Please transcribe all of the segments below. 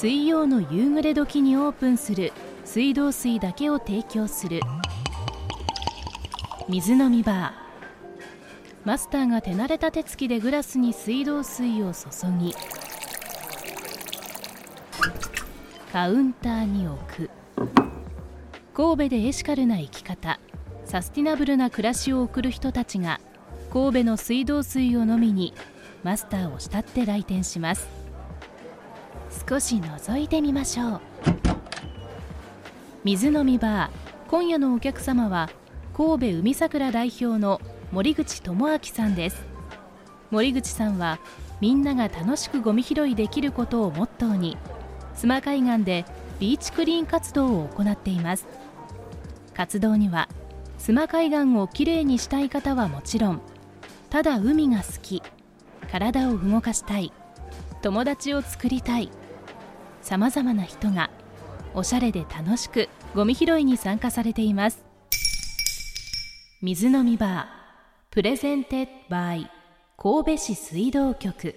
水曜の夕暮れ時にオープンする水道水だけを提供する。水飲みバー。マスターが手慣れた手つきでグラスに水道水を注ぎ。カウンターに置く。神戸でエシカルな生き方。サスティナブルな暮らしを送る人たちが神戸の水道水を飲みにマスターを慕って来店します。少し覗いてみましょう水飲みバー今夜のお客様は神戸海桜代表の森口智明さんです。森口さんはみんなが楽しくゴミ拾いできることをモットーに須磨海岸でビーチクリーン活動を行っています。活動には須磨海岸をきれいにしたい方はもちろんただ海が好き体を動かしたい友達を作りたい。さまざまな人がおしゃれで楽しくゴミ拾いに参加されています。水飲みバー。 Presented by 神戸市水道局。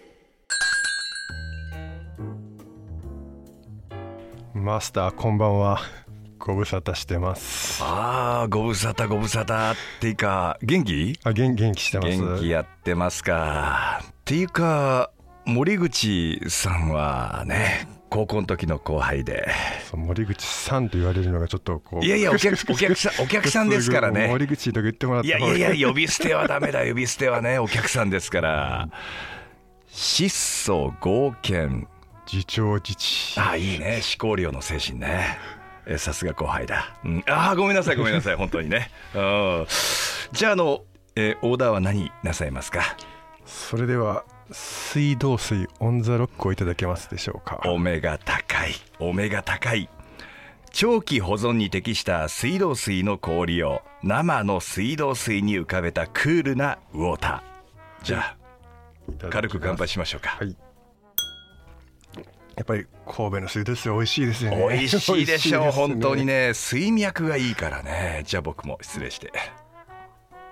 マスターこんばんは。ご無沙汰してます。ああご無沙汰ご無沙汰。っていうか元気？あ元元気してます。元気やってますか。っていうか森口さんはね高校の時の後輩で。森口さんと言われるのがちょっとこういやいやお客お客さんお客さんですからね。森口とか言ってもらったいやいやいや呼び捨てはダメだ呼び捨てはねお客さんですから。質素合憲自重自治。あいいね。思考量の精神ね。えさすが後輩だ、うん、あごめんなさいごめんなさい。本当にね。うん。じゃああの、えーオーダーは何なさいますか？それでは水道水オンザロックをいただけますでしょうか？お目が高い。お目が高い。長期保存に適した水道水の氷を生の水道水に浮かべたクールなウォーター。じゃあ軽く乾杯しましょうか、はい。やっぱり神戸の水道水美味しいですよね。美味しいでしょう。美味本当にねね。水脈がいいからね。じゃあ僕も失礼して。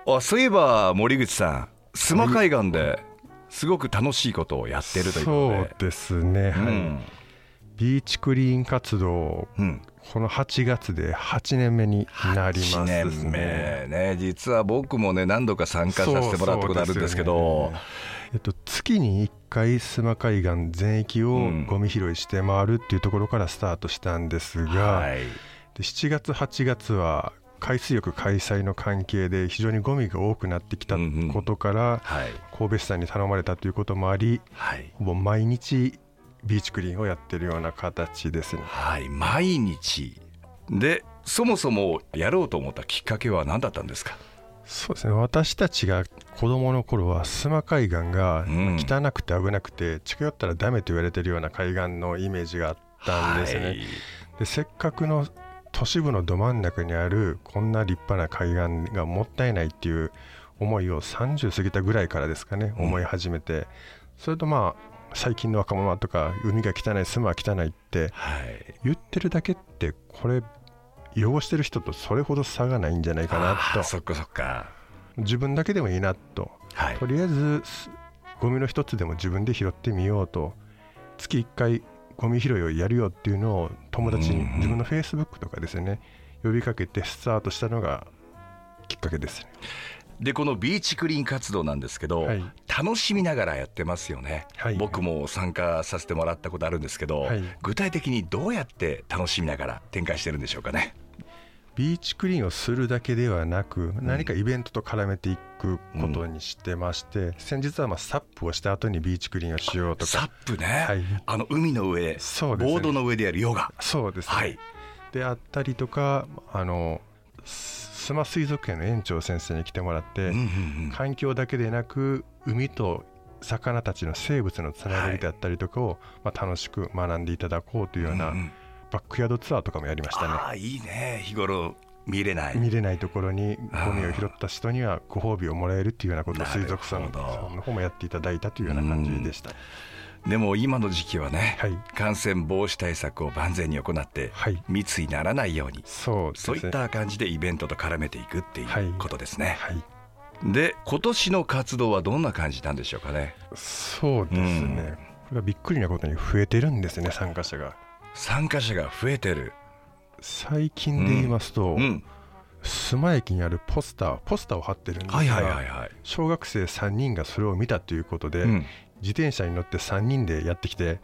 あそういえば森口さん須磨海岸ですごく楽しいことをやってるということで。そうですね、はい。うんビーチクリーン活動うん、この8月で8年目になります1ね年目ね。実は僕もね何度か参加させてもらったことあるんですけど。ね。えっと、月に1回須磨海岸全域をうん。ゴミ拾いして回るっていうところからスタートしたんですが、はい。で7月8月は海水浴開催の関係で非常にゴミが多くなってきたうんうん。ことから、はい。神戸市さんに頼まれたということもありはい。ほぼ毎日ビーチクリーンをやってるような形ですね。はい。毎日でそもそもやろうと思ったきっかけは何だったんですか？そうですね。私たちが子供の頃は須磨海岸がうん。汚くて危なくて近寄ったらダメと言われてるような海岸のイメージがあったんですね、はい。でせっかくの都市部のど真ん中にあるこんな立派な海岸がもったいないっていう思いを30過ぎたぐらいからですかねうん。思い始めて、それとまあ最近の若者とか海が汚い住まは汚いってはい。言ってるだけってこれ汚してる人とそれほど差がないんじゃないかなと。そっかそっか。自分だけでもいいなと。はい。とりあえずすゴミの一つでも自分で拾ってみようと。月1回ゴミ拾いをやるよっていうのを友達に自分のフェイスブックとかですね呼びかけてスタートしたのがきっかけですね。でこのビーチクリーン活動なんですけど、はい。楽しみながらやってますよね、はい。僕も参加させてもらったことあるんですけど、はい。具体的にどうやって楽しみながら展開してるんでしょうかねビーチクリーンをするだけではなく何かイベントと絡めていくことにしてまして、先日はまあサップをした後にビーチクリーンをしようとサッかプね、はい。あの海の上でね。ボードの上でやるヨガ。そうですね、はい。であったりとかあの須磨水族園の園長先生に来てもらって、うんうんうん。環境だけでなく海と魚たちの生物のつながりだったりとかを、まあ、楽しく学んでいただこうというような、うんうんバックヤードツアーとかもやりましたね。ああいいね。日頃見れない。見れないところにゴミを拾った人にはご褒美をもらえるっていうようなことを水族さんの方もやっていただいたというような感じでした、でも今の時期はね、はい。感染防止対策を万全に行って、はい。密にならないようにそうね。そういった感じでイベントと絡めていくっていうことですね、はい。で今年の活動はどんな感じなんでしょうかね？そうですね、れがびっくりなことに増えてるんですね参加者が参加者が増えてる。最近で言いますと、うん。須磨駅にあるポスターポスターを貼ってるんですが、はいはいはいはい。小学生3人がそれを見たということで、うん。自転車に乗って3人でやってきて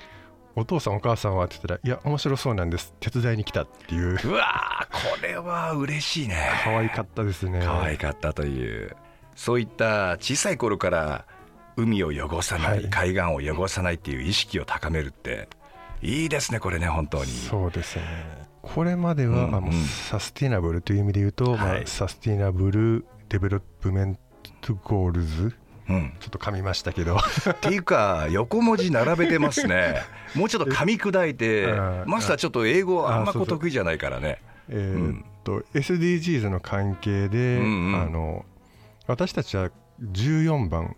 お父さんお母さんは？って言ったらいや面白そうなんです。手伝いに来たっていう。うわーこれは嬉しいね。可愛かったですね。可愛かったという。そういった小さい頃から海を汚さない、はい。海岸を汚さないっていう意識を高めるっていいですねこれね本当に。そうですね。これまでは、うんうん。サスティナブルという意味で言うと、まあはい Sustainable Development Goalsうん、ちょっと噛みましたけど。っていうか横文字並べてますね。もうちょっと噛み砕いてあマスターちょっと英語あんま得意じゃないからね。えーっと、SDGs の関係で、うんうん。あの私たちは14番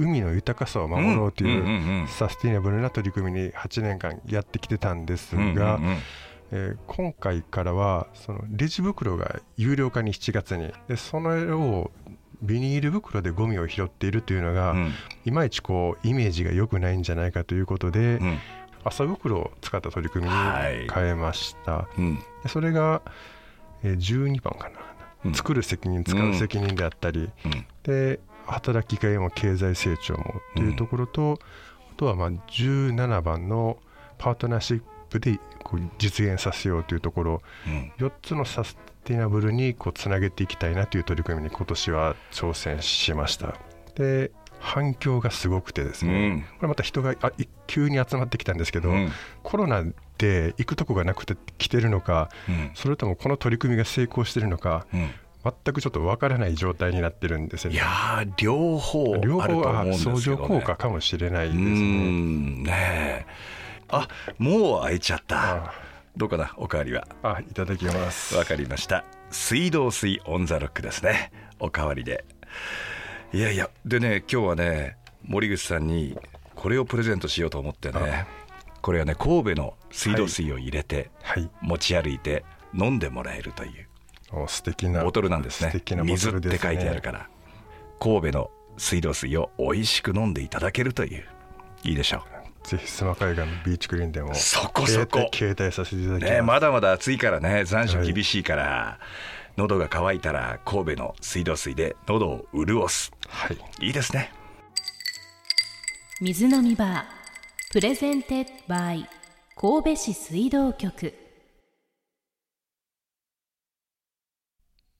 海の豊かさを守ろうというんサスティナブルな取り組みに8年間やってきてたんですが、えー今回からはそのレジ袋が有料化に7月に。でそれをビニール袋でゴミを拾っているというのが、うん。いまいちこうイメージが良くないんじゃないかということで、うん。麻袋を使った取り組みにはい。変えました、うん。でそれが、えー12番かな、うん。作る責任使う責任であったり、うん。で働きがいも経済成長もというところと、あとはまあ17番のパートナーシップでこう実現させようというところ。うん。4つのサスティナブルにこうつなげていきたいなという取り組みに今年は挑戦しました。で反響がすごくてですね、うん。これまた人があい急に集まってきたんですけど、うん。コロナで行くとこがなくて来てるのかうん。それともこの取り組みが成功してるのかうん全くちょっとわからない状態になってるんですよね。いやー両方両方はね、相乗効果かもしれないうですーねんねえ。あもう開いちゃった。あどうかなおかわりは？あいただきます。わかりました。水道水オンザロックですね。おかわりで。いやいやでね今日はね森口さんにこれをプレゼントしようと思ってねこれはね神戸の水道水を入れてはい。持ち歩いて飲んでもらえるという。お素敵なボトルなんですね。素敵なボ水っトルですね。て書いてあるから。神戸の水道水を美味しく飲んでいただけるという。いいでしょぜひ須磨海岸のビーチクリーンでもそこそこ。携帯させていただきます、うねまだまだ暑いからね。残暑厳しいから、喉が渇いたら神戸の水道水で喉を潤す。はい。いいですね。水飲みバー presented by 神戸市水道局